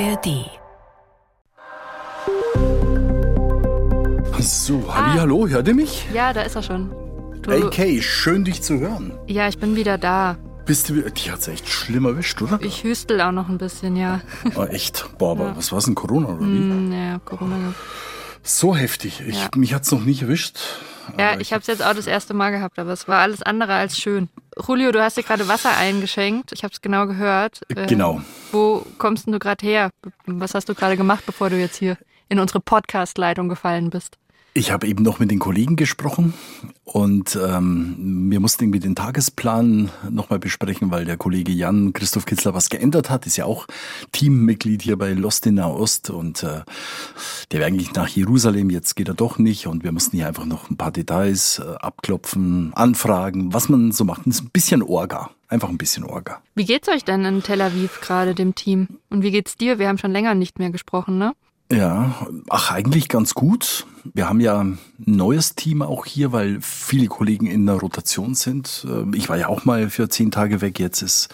ARD. So, halli, hallo, hört ihr mich? Ja, da ist er schon. Du, AK, schön dich zu hören. Ja, ich bin wieder da. Bist du, die hat's echt schlimm erwischt, oder? Ich hüstel auch noch ein bisschen, ja. Oh, echt? Boah, aber was war's denn, Corona oder wie? Hm, ja, Corona. So heftig. Ich, Ja. Mich hat's noch nicht erwischt. Ja, ich habe es jetzt auch das erste Mal gehabt, aber es war alles andere als schön. Julio, du hast dir gerade Wasser eingeschenkt. Ich habe es genau gehört. Äh, Genau. Wo kommst denn du gerade her? Was hast du gerade gemacht, bevor du jetzt hier in unsere Podcast-Leitung gefallen bist? Ich habe eben noch mit den Kollegen gesprochen und ähm, wir mussten irgendwie den Tagesplan nochmal besprechen, weil der Kollege Jan Christoph Kitzler was geändert hat. Ist ja auch Teammitglied hier bei Lost in Nahost und äh, der wäre eigentlich nach Jerusalem. Jetzt geht er doch nicht und wir mussten hier einfach noch ein paar Details äh, abklopfen, anfragen, was man so macht. Das ist ein bisschen Orga, einfach ein bisschen Orga. Wie geht's euch denn in Tel Aviv gerade, dem Team? Und wie geht's dir? Wir haben schon länger nicht mehr gesprochen, ne? Ja, ach, eigentlich ganz gut. Wir haben ja ein neues Team auch hier, weil viele Kollegen in der Rotation sind. Äh, Ich war ja auch mal für zehn Tage weg. Jetzt ist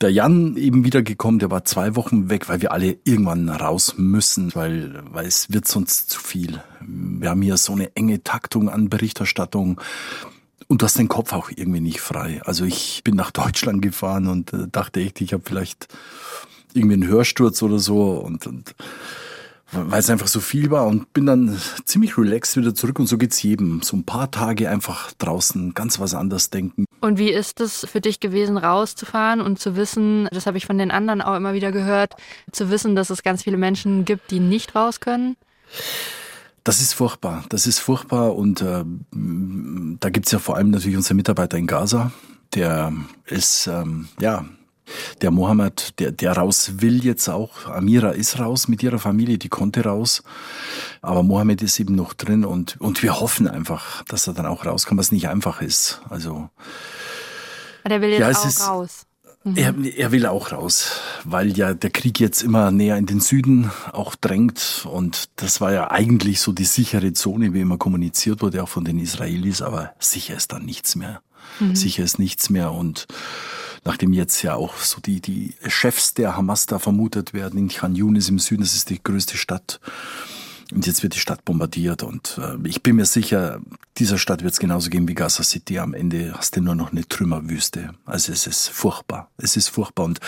der Jan eben wieder gekommen. Der war zwei Wochen weg, weil wir alle irgendwann raus müssen, weil, weil es wird sonst zu viel. Wir haben hier so eine enge Taktung an Berichterstattung. Und du hast den Kopf auch irgendwie nicht frei. Also ich bin nach Deutschland gefahren und äh, dachte echt, ich habe vielleicht irgendwie einen Hörsturz oder so und, und weil es einfach so viel war und bin dann ziemlich relaxed wieder zurück und so geht's jedem. So ein paar Tage einfach draußen ganz was anderes denken. Und wie ist es für dich gewesen, rauszufahren und zu wissen, das habe ich von den anderen auch immer wieder gehört, zu wissen, dass es ganz viele Menschen gibt, die nicht raus können? Das ist furchtbar. Das ist furchtbar und äh, da gibt's ja vor allem natürlich unsere Mitarbeiter in Gaza. Der ist, ähm, ja, der Mohammed, der, der raus will jetzt auch. Amira ist raus mit ihrer Familie, die konnte raus. Aber Mohammed ist eben noch drin und, und wir hoffen einfach, dass er dann auch rauskommt, was nicht einfach ist. Also, Der will jetzt Ja, auch ist- raus. er, er will auch raus, weil ja der Krieg jetzt immer näher in den Süden auch drängt. Und das war ja eigentlich so die sichere Zone, wie immer kommuniziert wurde, auch von den Israelis. Aber sicher ist dann nichts mehr. Sicher ist nichts mehr. Und nachdem jetzt ja auch so die, die Chefs der Hamas da vermutet werden in Khan Yunis im Süden, das ist die größte Stadt. Und jetzt wird die Stadt bombardiert und äh, ich bin mir sicher, dieser Stadt wird es genauso gehen wie Gaza City. Am Ende hast du nur noch eine Trümmerwüste. Also es ist furchtbar. Es ist furchtbar. Und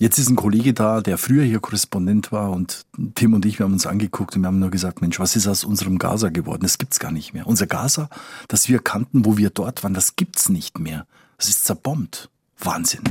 jetzt ist ein Kollege da, der früher hier Korrespondent war und Tim und ich, wir haben uns angeguckt und wir haben nur gesagt, Mensch, was ist aus unserem Gaza geworden? Das gibt's gar nicht mehr. Unser Gaza, das wir kannten, wo wir dort waren, das gibt's nicht mehr. Das ist zerbombt. Wahnsinn.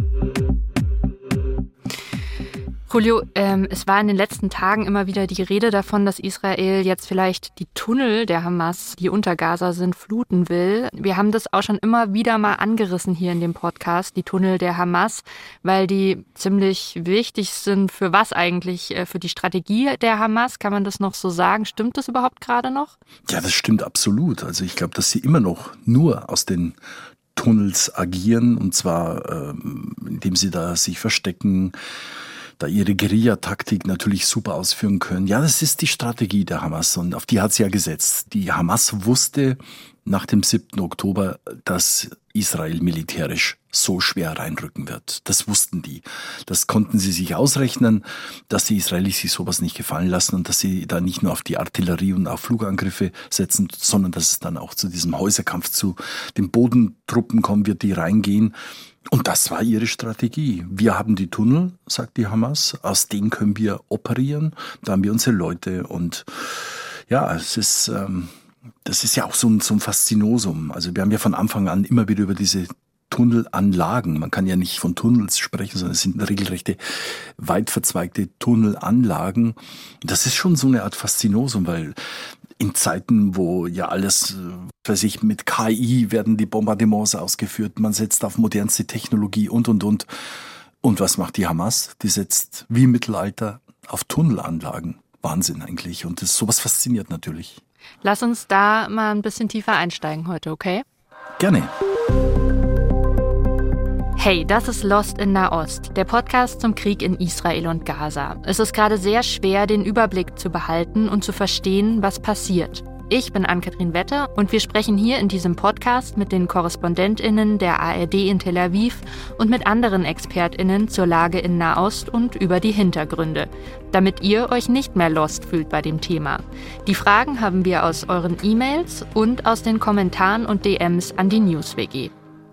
Julio, ähm, es war in den letzten Tagen immer wieder die Rede davon, dass Israel jetzt vielleicht die Tunnel der Hamas, die unter Gaza sind, fluten will. Wir haben das auch schon immer wieder mal angerissen hier in dem Podcast, die Tunnel der Hamas, weil die ziemlich wichtig sind. Für was eigentlich? Äh, Für die Strategie der Hamas? Kann man das noch so sagen? Stimmt das überhaupt gerade noch? Ja, das stimmt absolut. Also ich glaube, dass sie immer noch nur aus den Tunnels agieren und zwar ähm, indem sie da sich verstecken, da ihre Guerilla-Taktik natürlich super ausführen können. Ja, das ist die Strategie der Hamas und auf die hat sie ja gesetzt. Die Hamas wusste nach dem 7. Oktober, dass Israel militärisch so schwer reinrücken wird. Das wussten die. Das konnten sie sich ausrechnen, dass die Israelis sich sowas nicht gefallen lassen und dass sie da nicht nur auf die Artillerie und auf Flugangriffe setzen, sondern dass es dann auch zu diesem Häuserkampf, zu den Bodentruppen kommen wird, die reingehen. Und das war ihre Strategie. Wir haben die Tunnel, sagt die Hamas, aus denen können wir operieren, da haben wir unsere Leute und ja, es ist, ähm, das ist ja auch so ein, so ein Faszinosum. Also wir haben ja von Anfang an immer wieder über diese Tunnelanlagen, man kann ja nicht von Tunnels sprechen, sondern es sind regelrechte weit verzweigte Tunnelanlagen. Das ist schon so eine Art Faszinosum, weil in Zeiten, wo ja alles, äh, weiß ich, mit KI werden die Bombardements ausgeführt, man setzt auf modernste Technologie und, und, und. Und was macht die Hamas? Die setzt wie im Mittelalter auf Tunnelanlagen. Wahnsinn eigentlich. Und das, sowas fasziniert natürlich. Lass uns da mal ein bisschen tiefer einsteigen heute, okay? Gerne. Hey, das ist Lost in Nahost, der Podcast zum Krieg in Israel und Gaza. Es ist gerade sehr schwer, den Überblick zu behalten und zu verstehen, was passiert. Ich bin Ann-Kathrin Wetter und wir sprechen hier in diesem Podcast mit den KorrespondentInnen der ARD in Tel Aviv und mit anderen ExpertInnen zur Lage in Nahost und über die Hintergründe, damit ihr euch nicht mehr lost fühlt bei dem Thema. Die Fragen haben wir aus euren E-Mails und aus den Kommentaren und DMs an die NewsWG.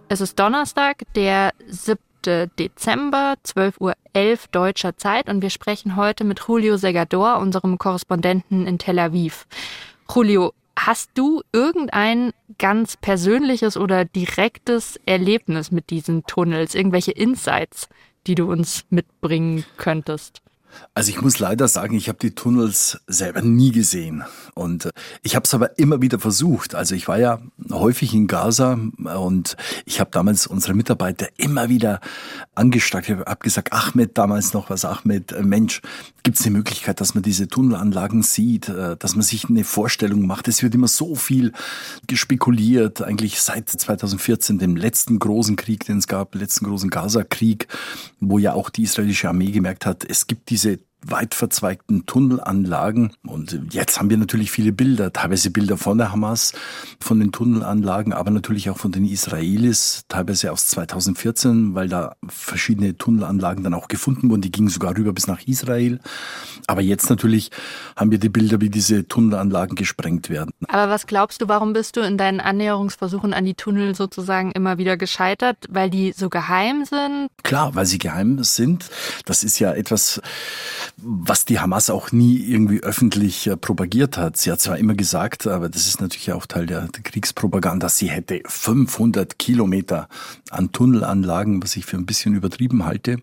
Es ist Donnerstag, der 7. Dezember, 12.11 Uhr deutscher Zeit und wir sprechen heute mit Julio Segador, unserem Korrespondenten in Tel Aviv. Julio, hast du irgendein ganz persönliches oder direktes Erlebnis mit diesen Tunnels, irgendwelche Insights, die du uns mitbringen könntest? Also ich muss leider sagen, ich habe die Tunnels selber nie gesehen. Und äh, ich habe es aber immer wieder versucht. Also ich war ja häufig in Gaza und ich habe damals unsere Mitarbeiter immer wieder angestackt. Ich habe gesagt, Ahmed damals noch was, Ahmed, äh, Mensch, gibt es eine Möglichkeit, dass man diese Tunnelanlagen sieht, äh, dass man sich eine Vorstellung macht. Es wird immer so viel gespekuliert, eigentlich seit 2014, dem letzten großen Krieg, den es gab, letzten großen Gaza-Krieg, wo ja auch die israelische Armee gemerkt hat, es gibt diese is it weit verzweigten Tunnelanlagen. Und jetzt haben wir natürlich viele Bilder, teilweise Bilder von der Hamas, von den Tunnelanlagen, aber natürlich auch von den Israelis, teilweise aus 2014, weil da verschiedene Tunnelanlagen dann auch gefunden wurden. Die gingen sogar rüber bis nach Israel. Aber jetzt natürlich haben wir die Bilder, wie diese Tunnelanlagen gesprengt werden. Aber was glaubst du, warum bist du in deinen Annäherungsversuchen an die Tunnel sozusagen immer wieder gescheitert? Weil die so geheim sind? Klar, weil sie geheim sind. Das ist ja etwas, was die Hamas auch nie irgendwie öffentlich äh, propagiert hat. Sie hat zwar immer gesagt, aber das ist natürlich auch Teil der, der Kriegspropaganda, sie hätte 500 Kilometer an Tunnelanlagen, was ich für ein bisschen übertrieben halte.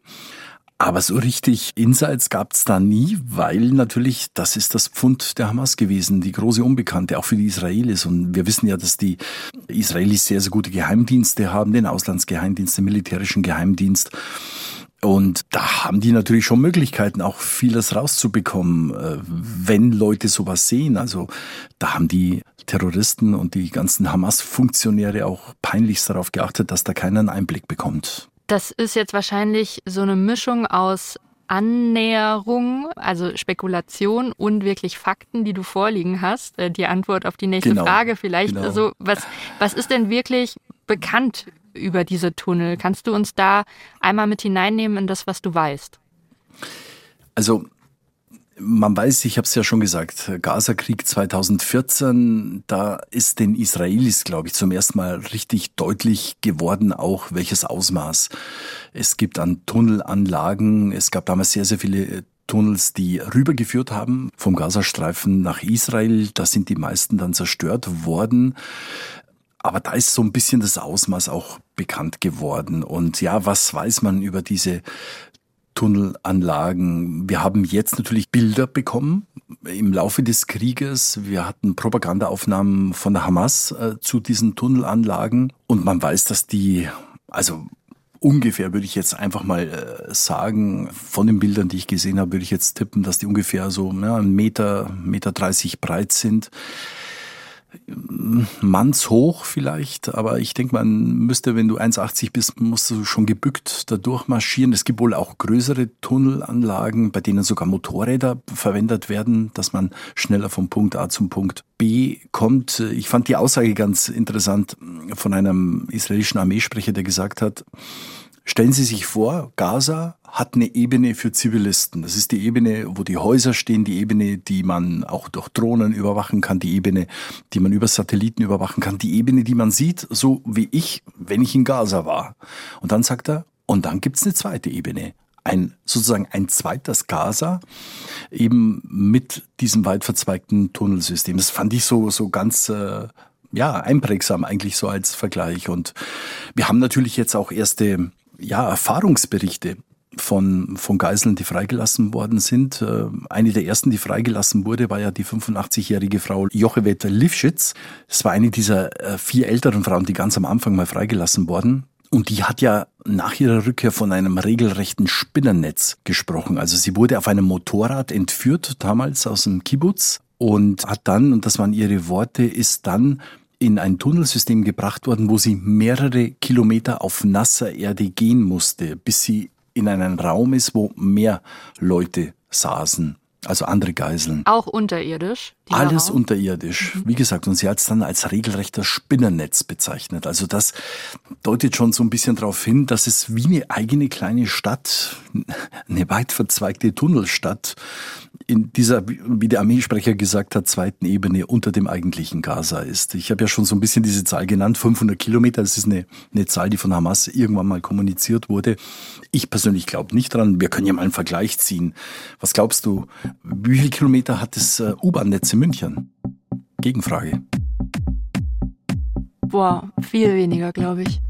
Aber so richtig Insights gab es da nie, weil natürlich das ist das Pfund der Hamas gewesen, die große Unbekannte, auch für die Israelis. Und wir wissen ja, dass die Israelis sehr, sehr gute Geheimdienste haben, den Auslandsgeheimdienst, den militärischen Geheimdienst. Und da haben die natürlich schon Möglichkeiten, auch vieles rauszubekommen, äh, wenn Leute sowas sehen. Also da haben die Terroristen und die ganzen Hamas-Funktionäre auch peinlichst darauf geachtet, dass da keiner einen Einblick bekommt. Das ist jetzt wahrscheinlich so eine Mischung aus Annäherung, also Spekulation und wirklich Fakten, die du vorliegen hast. Äh, die Antwort auf die nächste genau, Frage vielleicht. Genau. Also was, was ist denn wirklich bekannt über diese Tunnel. Kannst du uns da einmal mit hineinnehmen in das, was du weißt? Also man weiß, ich habe es ja schon gesagt, Gaza-Krieg 2014, da ist den Israelis, glaube ich, zum ersten Mal richtig deutlich geworden, auch welches Ausmaß es gibt an Tunnelanlagen. Es gab damals sehr, sehr viele Tunnels, die rübergeführt haben vom Gazastreifen nach Israel. Da sind die meisten dann zerstört worden. Aber da ist so ein bisschen das Ausmaß auch bekannt geworden. Und ja, was weiß man über diese Tunnelanlagen. Wir haben jetzt natürlich Bilder bekommen im Laufe des Krieges. Wir hatten Propagandaaufnahmen von der Hamas äh, zu diesen Tunnelanlagen und man weiß, dass die, also ungefähr würde ich jetzt einfach mal äh, sagen, von den Bildern, die ich gesehen habe, würde ich jetzt tippen, dass die ungefähr so ja, ein Meter, Meter dreißig breit sind mannshoch vielleicht, aber ich denke, man müsste, wenn du 1,80 bist, musst du schon gebückt da durchmarschieren. Es gibt wohl auch größere Tunnelanlagen, bei denen sogar Motorräder verwendet werden, dass man schneller vom Punkt A zum Punkt B kommt. Ich fand die Aussage ganz interessant von einem israelischen Armeesprecher, der gesagt hat, Stellen Sie sich vor, Gaza hat eine Ebene für Zivilisten. Das ist die Ebene, wo die Häuser stehen, die Ebene, die man auch durch Drohnen überwachen kann, die Ebene, die man über Satelliten überwachen kann, die Ebene, die man sieht, so wie ich, wenn ich in Gaza war. Und dann sagt er, und dann gibt's eine zweite Ebene. Ein, sozusagen ein zweites Gaza, eben mit diesem weit verzweigten Tunnelsystem. Das fand ich so, so ganz, äh, ja, einprägsam eigentlich so als Vergleich. Und wir haben natürlich jetzt auch erste ja, Erfahrungsberichte von, von Geiseln, die freigelassen worden sind. Äh, eine der ersten, die freigelassen wurde, war ja die 85-jährige Frau Jochewet Lifschitz. Das war eine dieser äh, vier älteren Frauen, die ganz am Anfang mal freigelassen wurden. Und die hat ja nach ihrer Rückkehr von einem regelrechten Spinnernetz gesprochen. Also sie wurde auf einem Motorrad entführt, damals aus dem Kibbutz, und hat dann, und das waren ihre Worte, ist dann in ein Tunnelsystem gebracht worden, wo sie mehrere Kilometer auf nasser Erde gehen musste, bis sie in einen Raum ist, wo mehr Leute saßen, also andere Geiseln. Auch unterirdisch? Alles unterirdisch. Mhm. Wie gesagt, und sie hat es dann als regelrechter Spinnernetz bezeichnet. Also das deutet schon so ein bisschen darauf hin, dass es wie eine eigene kleine Stadt, eine weit verzweigte Tunnelstadt in dieser, wie der Armeesprecher gesagt hat, zweiten Ebene unter dem eigentlichen Gaza ist. Ich habe ja schon so ein bisschen diese Zahl genannt, 500 Kilometer. Das ist eine, eine Zahl, die von Hamas irgendwann mal kommuniziert wurde. Ich persönlich glaube nicht dran. Wir können ja mal einen Vergleich ziehen. Was glaubst du, wie viele Kilometer hat das äh, U-Bahn-Netz in München? Gegenfrage. Boah, viel weniger, glaube ich.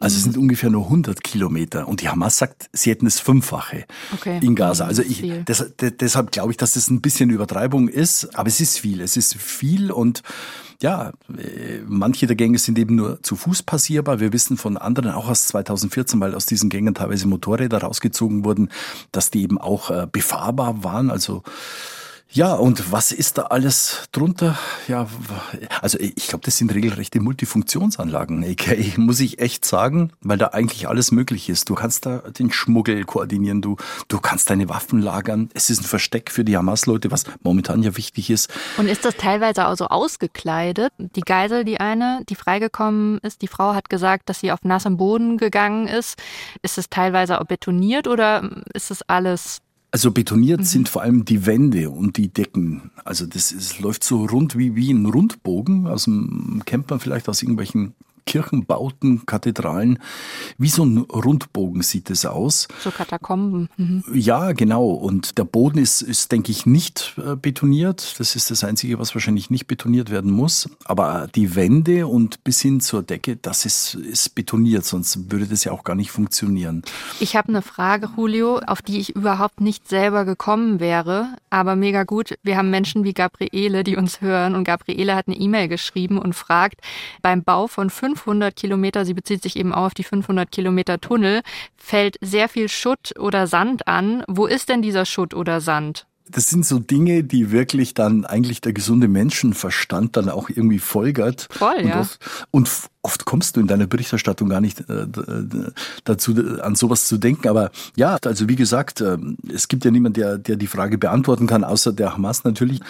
Also es sind ungefähr nur 100 Kilometer. Und die Hamas sagt, sie hätten das Fünffache okay. in Gaza. Also ich, das, deshalb glaube ich, dass das ein bisschen Übertreibung ist. Aber es ist viel. Es ist viel und ja, äh, manche der Gänge sind eben nur zu Fuß passierbar. Wir wissen von anderen, auch aus 2014, weil aus diesen Gängen teilweise Motorräder rausgezogen wurden, dass die eben auch äh, befahrbar waren. Also ja, und was ist da alles drunter? Ja, also ich glaube, das sind regelrechte Multifunktionsanlagen, aka, muss ich echt sagen, weil da eigentlich alles möglich ist. Du kannst da den Schmuggel koordinieren, du, du kannst deine Waffen lagern. Es ist ein Versteck für die Hamas-Leute, was momentan ja wichtig ist. Und ist das teilweise auch so ausgekleidet? Die Geisel, die eine, die freigekommen ist, die Frau hat gesagt, dass sie auf nassem Boden gegangen ist. Ist es teilweise auch betoniert oder ist das alles also betoniert mhm. sind vor allem die Wände und die Decken. Also das ist, läuft so rund wie, wie ein Rundbogen aus dem Camper, vielleicht aus irgendwelchen Kirchenbauten, Kathedralen. Wie so ein Rundbogen sieht es aus. So Katakomben. Mhm. Ja, genau. Und der Boden ist, ist, denke ich, nicht äh, betoniert. Das ist das Einzige, was wahrscheinlich nicht betoniert werden muss. Aber die Wände und bis hin zur Decke, das ist, ist betoniert, sonst würde das ja auch gar nicht funktionieren. Ich habe eine Frage, Julio, auf die ich überhaupt nicht selber gekommen wäre, aber mega gut. Wir haben Menschen wie Gabriele, die uns hören und Gabriele hat eine E-Mail geschrieben und fragt, beim Bau von fünf 500 Kilometer, sie bezieht sich eben auch auf die 500 Kilometer Tunnel, fällt sehr viel Schutt oder Sand an. Wo ist denn dieser Schutt oder Sand? Das sind so Dinge, die wirklich dann eigentlich der gesunde Menschenverstand dann auch irgendwie folgert. Voll, und ja. Oft, und oft kommst du in deiner Berichterstattung gar nicht äh, dazu, an sowas zu denken. Aber ja, also wie gesagt, äh, es gibt ja niemand, der, der die Frage beantworten kann, außer der Hamas natürlich.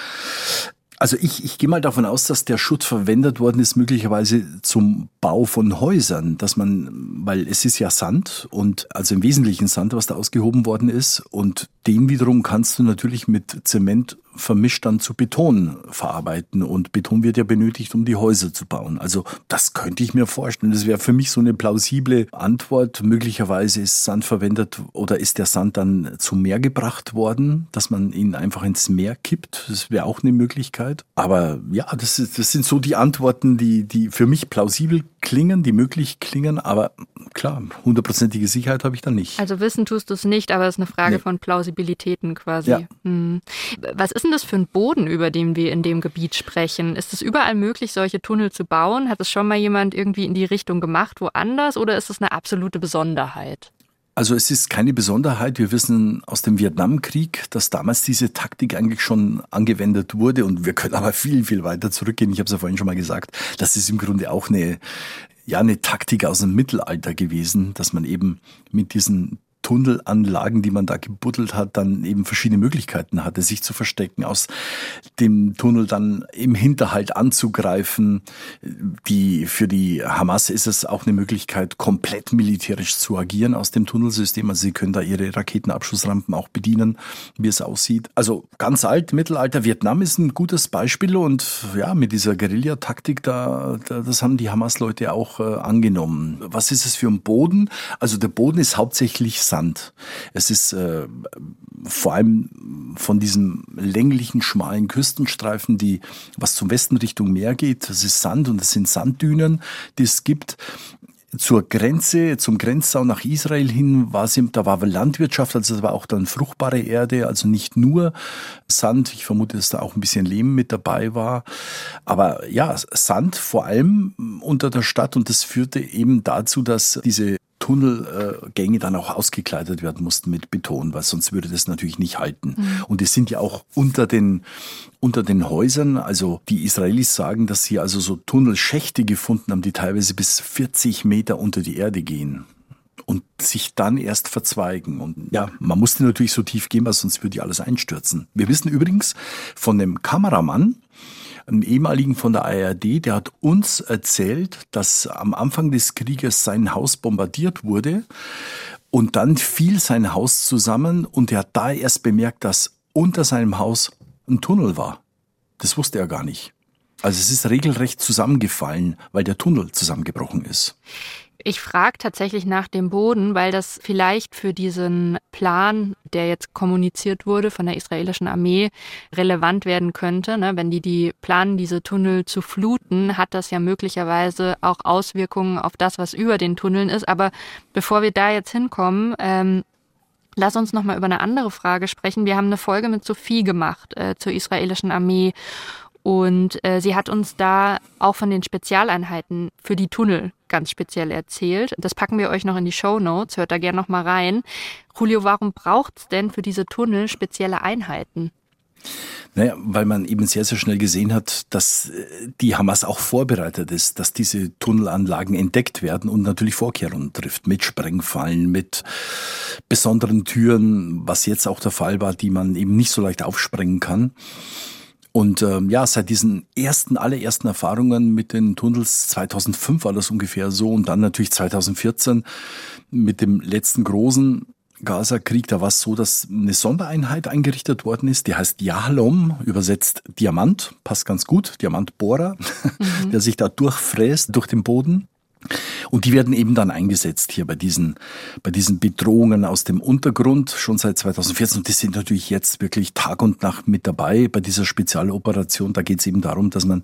Also ich, ich gehe mal davon aus, dass der Schutt verwendet worden ist, möglicherweise zum Bau von Häusern, dass man, weil es ist ja Sand und also im Wesentlichen Sand, was da ausgehoben worden ist und den wiederum kannst du natürlich mit Zement vermischt dann zu Beton verarbeiten. Und Beton wird ja benötigt, um die Häuser zu bauen. Also das könnte ich mir vorstellen. Das wäre für mich so eine plausible Antwort. Möglicherweise ist Sand verwendet oder ist der Sand dann zum Meer gebracht worden, dass man ihn einfach ins Meer kippt. Das wäre auch eine Möglichkeit. Aber ja, das, ist, das sind so die Antworten, die, die für mich plausibel klingen, die möglich klingen. Aber klar, hundertprozentige Sicherheit habe ich da nicht. Also wissen tust du es nicht, aber es ist eine Frage nee. von Plausibilitäten quasi. Ja. Hm. Was ist denn das für ein Boden, über den wir in dem Gebiet sprechen? Ist es überall möglich, solche Tunnel zu bauen? Hat es schon mal jemand irgendwie in die Richtung gemacht, woanders? Oder ist es eine absolute Besonderheit? Also es ist keine Besonderheit. Wir wissen aus dem Vietnamkrieg, dass damals diese Taktik eigentlich schon angewendet wurde und wir können aber viel, viel weiter zurückgehen. Ich habe es ja vorhin schon mal gesagt. Das ist im Grunde auch eine, ja, eine Taktik aus dem Mittelalter gewesen, dass man eben mit diesen Tunnelanlagen, die man da gebuddelt hat, dann eben verschiedene Möglichkeiten hatte, sich zu verstecken, aus dem Tunnel dann im Hinterhalt anzugreifen. Die, für die Hamas ist es auch eine Möglichkeit, komplett militärisch zu agieren aus dem Tunnelsystem. Also sie können da ihre Raketenabschussrampen auch bedienen, wie es aussieht. Also ganz alt, Mittelalter, Vietnam ist ein gutes Beispiel und ja, mit dieser Guerillataktik da, da das haben die Hamas-Leute auch äh, angenommen. Was ist es für ein Boden? Also der Boden ist hauptsächlich Sand. Es ist äh, vor allem von diesem länglichen, schmalen Küstenstreifen, die was zum Westen Richtung Meer geht. Das ist Sand und es sind Sanddünen, die es gibt zur Grenze, zum Grenzzaun nach Israel hin war sie, da war Landwirtschaft, also da war auch dann fruchtbare Erde, also nicht nur Sand. Ich vermute, dass da auch ein bisschen Lehm mit dabei war. Aber ja, Sand vor allem unter der Stadt und das führte eben dazu, dass diese Tunnelgänge dann auch ausgekleidet werden mussten mit Beton, weil sonst würde das natürlich nicht halten. Mhm. Und es sind ja auch unter den, unter den Häusern, also die Israelis sagen, dass sie also so Tunnelschächte gefunden haben, die teilweise bis 40 Meter unter die Erde gehen. und sich dann erst verzweigen. Und ja, man musste natürlich so tief gehen, weil sonst würde ja alles einstürzen. Wir wissen übrigens von dem Kameramann, einem ehemaligen von der ARD, der hat uns erzählt, dass am Anfang des Krieges sein Haus bombardiert wurde und dann fiel sein Haus zusammen und er hat da erst bemerkt, dass unter seinem Haus ein Tunnel war. Das wusste er gar nicht. Also es ist regelrecht zusammengefallen, weil der Tunnel zusammengebrochen ist. Ich frage tatsächlich nach dem Boden, weil das vielleicht für diesen Plan, der jetzt kommuniziert wurde von der israelischen Armee, relevant werden könnte. Ne? Wenn die die planen, diese Tunnel zu fluten, hat das ja möglicherweise auch Auswirkungen auf das, was über den Tunneln ist. Aber bevor wir da jetzt hinkommen, ähm, Lass uns noch mal über eine andere Frage sprechen. Wir haben eine Folge mit Sophie gemacht äh, zur israelischen Armee und äh, sie hat uns da auch von den Spezialeinheiten für die Tunnel ganz speziell erzählt. Das packen wir euch noch in die Show Notes. Hört da gerne noch mal rein. Julio, warum braucht es denn für diese Tunnel spezielle Einheiten? Naja, weil man eben sehr, sehr schnell gesehen hat, dass äh, die Hamas auch vorbereitet ist, dass diese Tunnelanlagen entdeckt werden und natürlich Vorkehrungen trifft mit Sprengfallen, mit besonderen Türen, was jetzt auch der Fall war, die man eben nicht so leicht aufsprengen kann. Und ähm, ja, seit diesen ersten, allerersten Erfahrungen mit den Tunnels, 2005 war das ungefähr so und dann natürlich 2014 mit dem letzten großen Gaza-Krieg, da war es so, dass eine Sondereinheit eingerichtet worden ist, die heißt Yahalom, übersetzt Diamant, passt ganz gut, Diamantbohrer, mhm. der sich da durchfräst durch den Boden. Und die werden eben dann eingesetzt hier bei diesen, bei diesen Bedrohungen aus dem Untergrund schon seit 2014. Und die sind natürlich jetzt wirklich Tag und Nacht mit dabei bei dieser Spezialoperation. Da geht es eben darum, dass man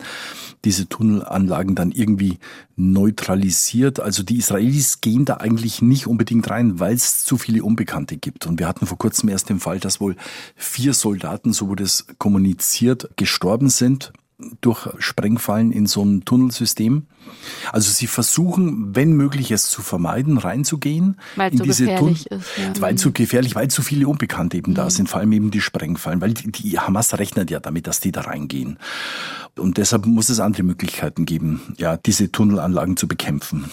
diese Tunnelanlagen dann irgendwie neutralisiert. Also die Israelis gehen da eigentlich nicht unbedingt rein, weil es zu viele Unbekannte gibt. Und wir hatten vor kurzem erst den Fall, dass wohl vier Soldaten, so wurde es kommuniziert, gestorben sind durch Sprengfallen in so einem Tunnelsystem. Also sie versuchen, wenn möglich, es zu vermeiden, reinzugehen weil in so diese Tunnel, ist, ja. weil zu gefährlich, weil zu viele Unbekannte eben mhm. da sind, vor allem eben die Sprengfallen, weil die, die Hamas rechnet ja damit, dass die da reingehen. Und deshalb muss es andere Möglichkeiten geben, ja, diese Tunnelanlagen zu bekämpfen.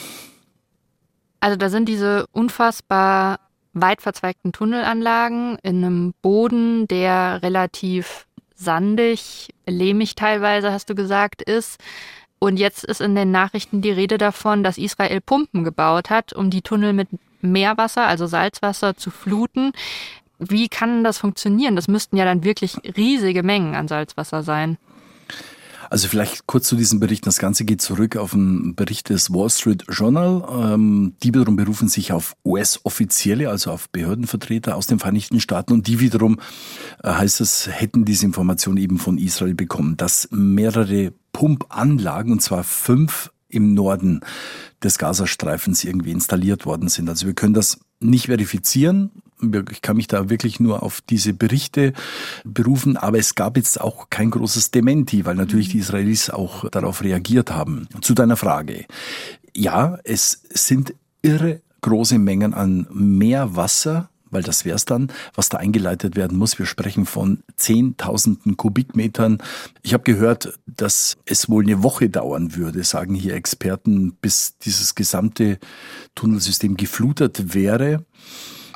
Also da sind diese unfassbar weit verzweigten Tunnelanlagen in einem Boden, der relativ sandig, lehmig teilweise, hast du gesagt, ist. Und jetzt ist in den Nachrichten die Rede davon, dass Israel Pumpen gebaut hat, um die Tunnel mit Meerwasser, also Salzwasser, zu fluten. Wie kann das funktionieren? Das müssten ja dann wirklich riesige Mengen an Salzwasser sein. Also vielleicht kurz zu diesem Bericht. Das Ganze geht zurück auf einen Bericht des Wall Street Journal. Ähm, die wiederum berufen sich auf US-Offizielle, also auf Behördenvertreter aus den Vereinigten Staaten. Und die wiederum, äh, heißt es, hätten diese Information eben von Israel bekommen, dass mehrere Pumpanlagen, und zwar fünf im Norden des Gazastreifens irgendwie installiert worden sind. Also wir können das nicht verifizieren. Ich kann mich da wirklich nur auf diese Berichte berufen, aber es gab jetzt auch kein großes Dementi, weil natürlich die Israelis auch darauf reagiert haben. Zu deiner Frage. Ja, es sind irre große Mengen an Meerwasser weil das wäre es dann, was da eingeleitet werden muss. Wir sprechen von Zehntausenden Kubikmetern. Ich habe gehört, dass es wohl eine Woche dauern würde, sagen hier Experten, bis dieses gesamte Tunnelsystem geflutet wäre.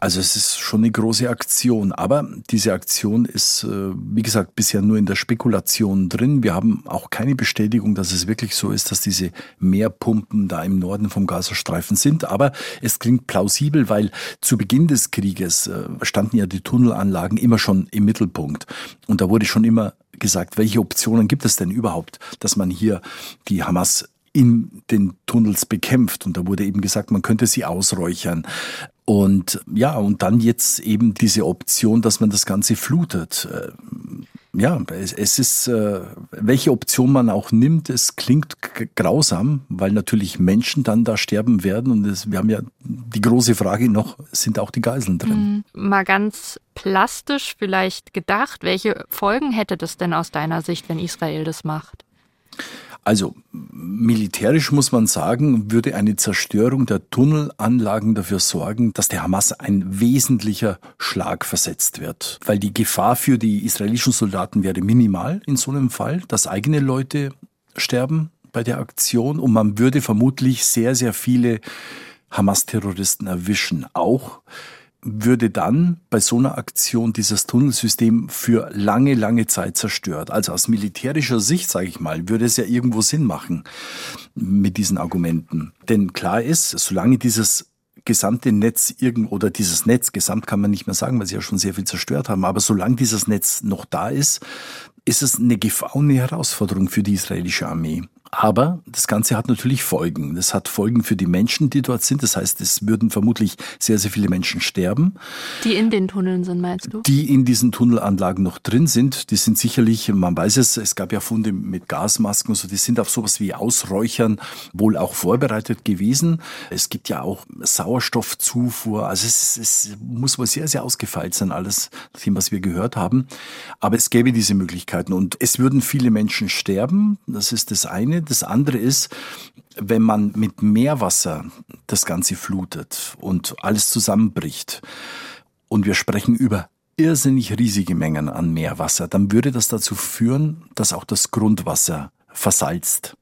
Also es ist schon eine große Aktion, aber diese Aktion ist, äh, wie gesagt, bisher nur in der Spekulation drin. Wir haben auch keine Bestätigung, dass es wirklich so ist, dass diese Meerpumpen da im Norden vom Gazastreifen sind. Aber es klingt plausibel, weil zu Beginn des Krieges äh, standen ja die Tunnelanlagen immer schon im Mittelpunkt. Und da wurde schon immer gesagt, welche Optionen gibt es denn überhaupt, dass man hier die Hamas in den Tunnels bekämpft. Und da wurde eben gesagt, man könnte sie ausräuchern. Und ja, und dann jetzt eben diese Option, dass man das Ganze flutet. Äh, ja, es, ist, äh, welche Option man auch nimmt, es klingt grausam, weil natürlich Menschen dann da sterben werden. Und es, wir haben ja die große Frage noch, sind auch die Geiseln drin? Mhm. Mal ganz plastisch vielleicht gedacht, welche Folgen hätte das denn aus deiner Sicht, wenn Israel das macht? Also militärisch muss man sagen, würde eine Zerstörung der Tunnelanlagen dafür sorgen, dass der Hamas ein wesentlicher Schlag versetzt wird. Weil die Gefahr für die israelischen Soldaten wäre minimal in so einem Fall, dass eigene Leute sterben bei der Aktion und man würde vermutlich sehr, sehr viele Hamas-Terroristen erwischen. Auch würde dann bei so einer Aktion dieses Tunnelsystem für lange, lange Zeit zerstört. Also aus militärischer Sicht, sage ich mal, würde es ja irgendwo Sinn machen mit diesen Argumenten. Denn klar ist, solange dieses gesamte Netz irgend oder dieses Netz, gesamt kann man nicht mehr sagen, weil sie ja schon sehr viel zerstört haben, aber solange dieses Netz noch da ist, ist es eine Gefahr und eine Herausforderung für die israelische Armee. Aber das Ganze hat natürlich Folgen. Das hat Folgen für die Menschen, die dort sind. Das heißt, es würden vermutlich sehr, sehr viele Menschen sterben. Die in den Tunneln sind, meinst du? Die in diesen Tunnelanlagen noch drin sind. Die sind sicherlich, man weiß es, es gab ja Funde mit Gasmasken und so, die sind auf sowas wie Ausräuchern wohl auch vorbereitet gewesen. Es gibt ja auch Sauerstoffzufuhr. Also es, es muss wohl sehr, sehr ausgefeilt sein, alles, dem, was wir gehört haben. Aber es gäbe diese Möglichkeiten und es würden viele Menschen sterben. Das ist das eine. Das andere ist, wenn man mit Meerwasser das Ganze flutet und alles zusammenbricht und wir sprechen über irrsinnig riesige Mengen an Meerwasser, dann würde das dazu führen, dass auch das Grundwasser versalzt,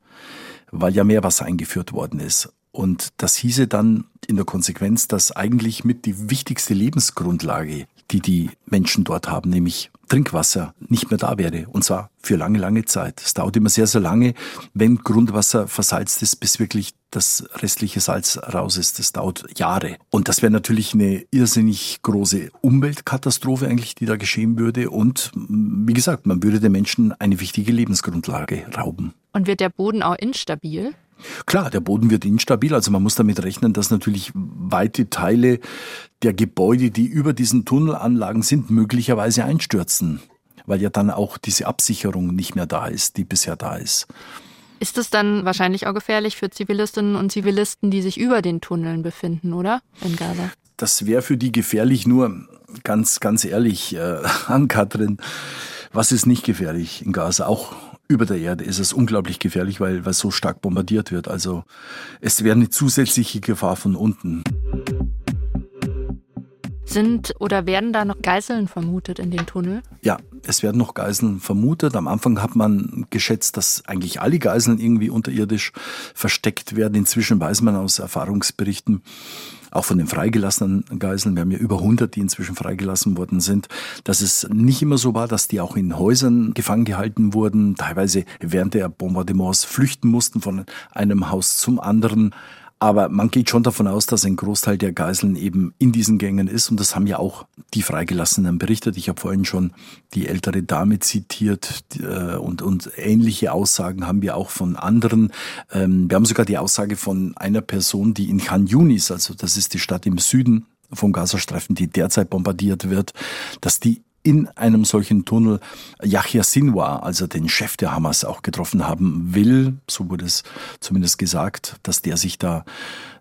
weil ja Meerwasser eingeführt worden ist. Und das hieße dann in der Konsequenz, dass eigentlich mit die wichtigste Lebensgrundlage, die die Menschen dort haben, nämlich Trinkwasser nicht mehr da wäre. Und zwar für lange, lange Zeit. Es dauert immer sehr, sehr lange, wenn Grundwasser versalzt ist, bis wirklich das restliche Salz raus ist. Das dauert Jahre. Und das wäre natürlich eine irrsinnig große Umweltkatastrophe eigentlich, die da geschehen würde. Und wie gesagt, man würde den Menschen eine wichtige Lebensgrundlage rauben. Und wird der Boden auch instabil? Klar, der Boden wird instabil. Also man muss damit rechnen, dass natürlich weite Teile der Gebäude, die über diesen Tunnelanlagen sind, möglicherweise einstürzen, weil ja dann auch diese Absicherung nicht mehr da ist, die bisher da ist. Ist es dann wahrscheinlich auch gefährlich für Zivilistinnen und Zivilisten, die sich über den Tunneln befinden, oder? In Gaza? Das wäre für die gefährlich, nur ganz, ganz ehrlich, äh, an Katrin, was ist nicht gefährlich in Gaza? Auch über der Erde ist es unglaublich gefährlich, weil, weil so stark bombardiert wird. Also es wäre eine zusätzliche Gefahr von unten. Sind oder werden da noch Geiseln vermutet in dem Tunnel? Ja, es werden noch Geiseln vermutet. Am Anfang hat man geschätzt, dass eigentlich alle Geiseln irgendwie unterirdisch versteckt werden. Inzwischen weiß man aus Erfahrungsberichten, auch von den freigelassenen Geiseln, wir haben ja über 100, die inzwischen freigelassen worden sind, dass es nicht immer so war, dass die auch in Häusern gefangen gehalten wurden, teilweise während der Bombardements flüchten mussten von einem Haus zum anderen. Aber man geht schon davon aus, dass ein Großteil der Geiseln eben in diesen Gängen ist. Und das haben ja auch die Freigelassenen berichtet. Ich habe vorhin schon die ältere Dame zitiert äh, und, und ähnliche Aussagen haben wir auch von anderen. Ähm, wir haben sogar die Aussage von einer Person, die in Khan Yunis, also das ist die Stadt im Süden vom Gazastreifen, die derzeit bombardiert wird, dass die in einem solchen Tunnel Yahya Sinwar, also den Chef der Hamas, auch getroffen haben will. So wurde es zumindest gesagt, dass der sich da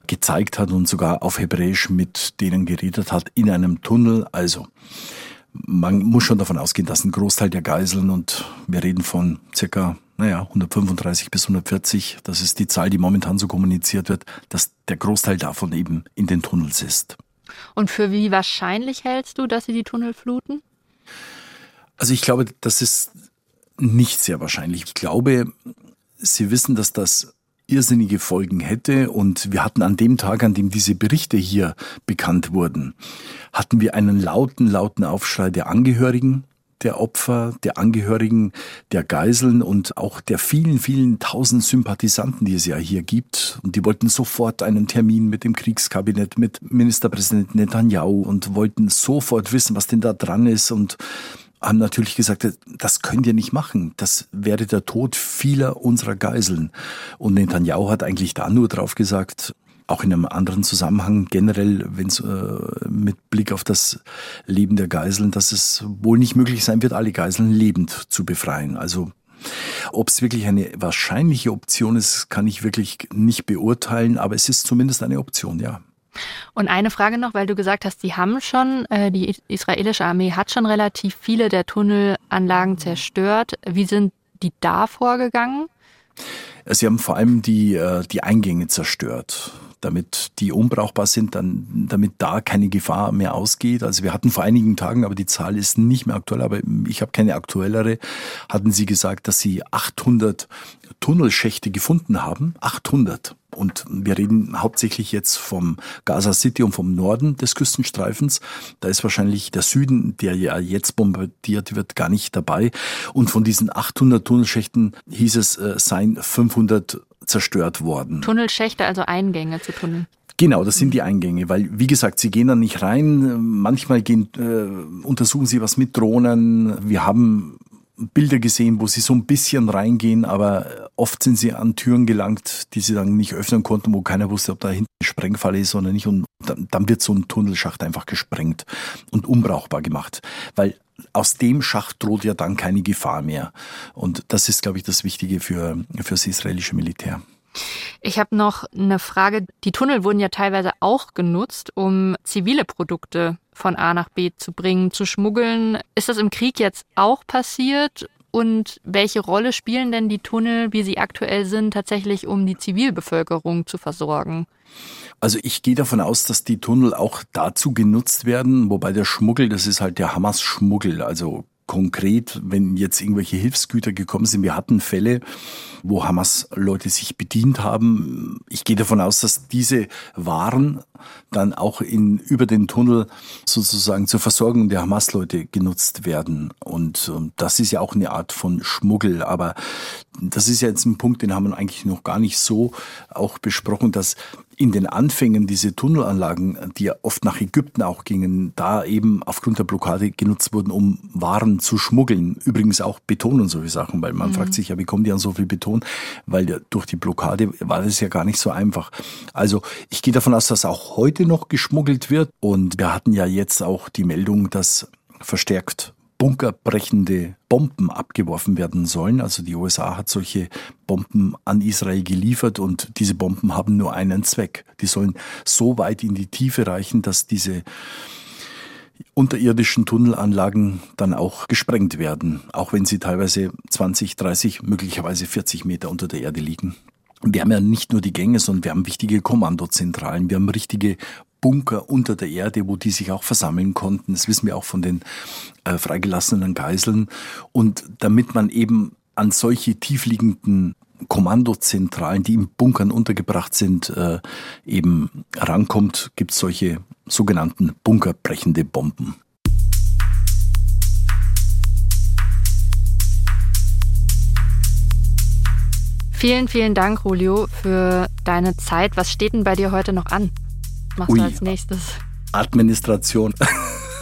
gezeigt hat und sogar auf Hebräisch mit denen geredet hat in einem Tunnel. Also man muss schon davon ausgehen, dass ein Großteil der Geiseln und wir reden von circa naja, 135 bis 140, das ist die Zahl, die momentan so kommuniziert wird, dass der Großteil davon eben in den Tunnels ist. Und für wie wahrscheinlich hältst du, dass sie die Tunnel fluten? Also ich glaube, das ist nicht sehr wahrscheinlich. Ich glaube, Sie wissen, dass das irrsinnige Folgen hätte und wir hatten an dem Tag, an dem diese Berichte hier bekannt wurden, hatten wir einen lauten, lauten Aufschrei der Angehörigen der Opfer, der Angehörigen, der Geiseln und auch der vielen, vielen tausend Sympathisanten, die es ja hier gibt. Und die wollten sofort einen Termin mit dem Kriegskabinett, mit Ministerpräsident Netanyahu und wollten sofort wissen, was denn da dran ist und haben natürlich gesagt, das könnt ihr nicht machen. Das wäre der Tod vieler unserer Geiseln. Und Netanyahu hat eigentlich da nur drauf gesagt, auch in einem anderen Zusammenhang generell, wenn es äh, mit Blick auf das Leben der Geiseln, dass es wohl nicht möglich sein wird, alle Geiseln lebend zu befreien. Also ob es wirklich eine wahrscheinliche Option ist, kann ich wirklich nicht beurteilen, aber es ist zumindest eine Option, ja. Und eine Frage noch, weil du gesagt hast, die haben schon, äh, die israelische Armee hat schon relativ viele der Tunnelanlagen zerstört. Wie sind die da vorgegangen? Sie haben vor allem die, äh, die Eingänge zerstört. Damit die unbrauchbar sind, dann, damit da keine Gefahr mehr ausgeht. Also wir hatten vor einigen Tagen, aber die Zahl ist nicht mehr aktuell, aber ich habe keine aktuellere, hatten sie gesagt, dass sie 800 Tunnelschächte gefunden haben. 800. Und wir reden hauptsächlich jetzt vom Gaza City und vom Norden des Küstenstreifens. Da ist wahrscheinlich der Süden, der ja jetzt bombardiert wird, gar nicht dabei. Und von diesen 800 Tunnelschächten hieß es, äh, seien 500 zerstört worden. Tunnelschächte, also Eingänge zu Tunneln. Genau, das sind die Eingänge, weil wie gesagt, sie gehen da nicht rein. Manchmal gehen, äh, untersuchen sie was mit Drohnen. Wir haben Bilder gesehen, wo sie so ein bisschen reingehen, aber oft sind sie an Türen gelangt, die sie dann nicht öffnen konnten, wo keiner wusste, ob da hinten ein Sprengfall ist oder nicht. Und dann wird so ein Tunnelschacht einfach gesprengt und unbrauchbar gemacht, weil aus dem Schacht droht ja dann keine Gefahr mehr. Und das ist, glaube ich, das Wichtige für, für das israelische Militär. Ich habe noch eine Frage. Die Tunnel wurden ja teilweise auch genutzt, um zivile Produkte von A nach B zu bringen, zu schmuggeln. Ist das im Krieg jetzt auch passiert? Und welche Rolle spielen denn die Tunnel, wie sie aktuell sind, tatsächlich, um die Zivilbevölkerung zu versorgen? Also ich gehe davon aus, dass die Tunnel auch dazu genutzt werden, wobei der Schmuggel, das ist halt der Hamas-Schmuggel, also konkret, wenn jetzt irgendwelche Hilfsgüter gekommen sind. Wir hatten Fälle, wo Hamas-Leute sich bedient haben. Ich gehe davon aus, dass diese Waren dann auch in, über den Tunnel sozusagen zur Versorgung der Hamas-Leute genutzt werden. Und ähm, das ist ja auch eine Art von Schmuggel. Aber das ist ja jetzt ein Punkt, den haben wir eigentlich noch gar nicht so auch besprochen, dass in den Anfängen diese Tunnelanlagen, die ja oft nach Ägypten auch gingen, da eben aufgrund der Blockade genutzt wurden, um Waren zu schmuggeln. Übrigens auch Beton und solche Sachen, weil man mhm. fragt sich ja, wie kommen die an so viel Beton? Weil ja durch die Blockade war das ja gar nicht so einfach. Also ich gehe davon aus, dass auch heute noch geschmuggelt wird und wir hatten ja jetzt auch die Meldung, dass verstärkt bunkerbrechende Bomben abgeworfen werden sollen. Also die USA hat solche Bomben an Israel geliefert und diese Bomben haben nur einen Zweck. Die sollen so weit in die Tiefe reichen, dass diese unterirdischen Tunnelanlagen dann auch gesprengt werden, auch wenn sie teilweise 20, 30, möglicherweise 40 Meter unter der Erde liegen. Wir haben ja nicht nur die Gänge, sondern wir haben wichtige Kommandozentralen, wir haben richtige Bunker unter der Erde, wo die sich auch versammeln konnten. Das wissen wir auch von den äh, freigelassenen Geiseln. Und damit man eben an solche tiefliegenden Kommandozentralen, die in Bunkern untergebracht sind, äh, eben rankommt, gibt es solche sogenannten bunkerbrechende Bomben. Vielen, vielen Dank, Julio, für deine Zeit. Was steht denn bei dir heute noch an? machst Ui, du als nächstes? Administration.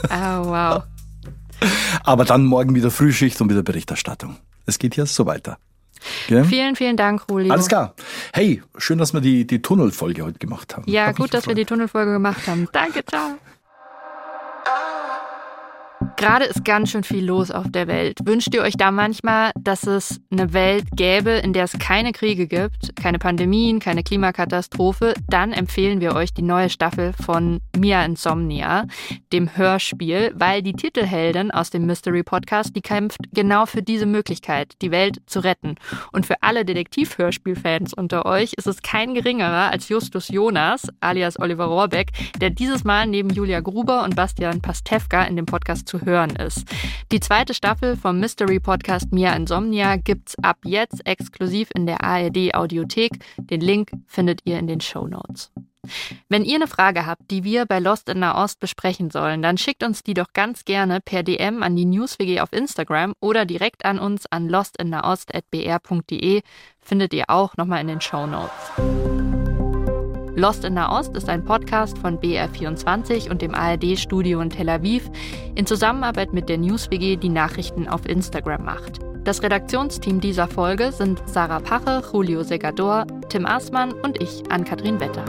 Oh, wow. Aber dann morgen wieder Frühschicht und wieder Berichterstattung. Es geht hier so weiter. Okay? Vielen, vielen Dank, Julio. Alles klar. Hey, schön, dass wir die, die Tunnelfolge heute gemacht haben. Ja, Hab gut, dass wir die Tunnelfolge gemacht haben. Danke, ciao. Gerade ist ganz schön viel los auf der Welt. Wünscht ihr euch da manchmal, dass es eine Welt gäbe, in der es keine Kriege gibt, keine Pandemien, keine Klimakatastrophe? Dann empfehlen wir euch die neue Staffel von Mia Insomnia, dem Hörspiel, weil die Titelheldin aus dem Mystery Podcast, die kämpft genau für diese Möglichkeit, die Welt zu retten. Und für alle Detektiv-Hörspielfans unter euch ist es kein geringerer als Justus Jonas, alias Oliver Rohrbeck, der dieses Mal neben Julia Gruber und Bastian Pastewka in dem Podcast zu hören hören ist. Die zweite Staffel vom Mystery Podcast Mia Insomnia gibt's ab jetzt exklusiv in der ARD Audiothek. Den Link findet ihr in den Show Notes. Wenn ihr eine Frage habt, die wir bei Lost in Nahost besprechen sollen, dann schickt uns die doch ganz gerne per DM an die NewsWG auf Instagram oder direkt an uns an lostinnahost.br.de. Findet ihr auch nochmal in den Show Notes. Lost in Nahost ist ein Podcast von BR24 und dem ARD-Studio in Tel Aviv in Zusammenarbeit mit der NewsWG, die Nachrichten auf Instagram macht. Das Redaktionsteam dieser Folge sind Sarah Pache, Julio Segador, Tim Aßmann und ich, Ann-Kathrin Wetter.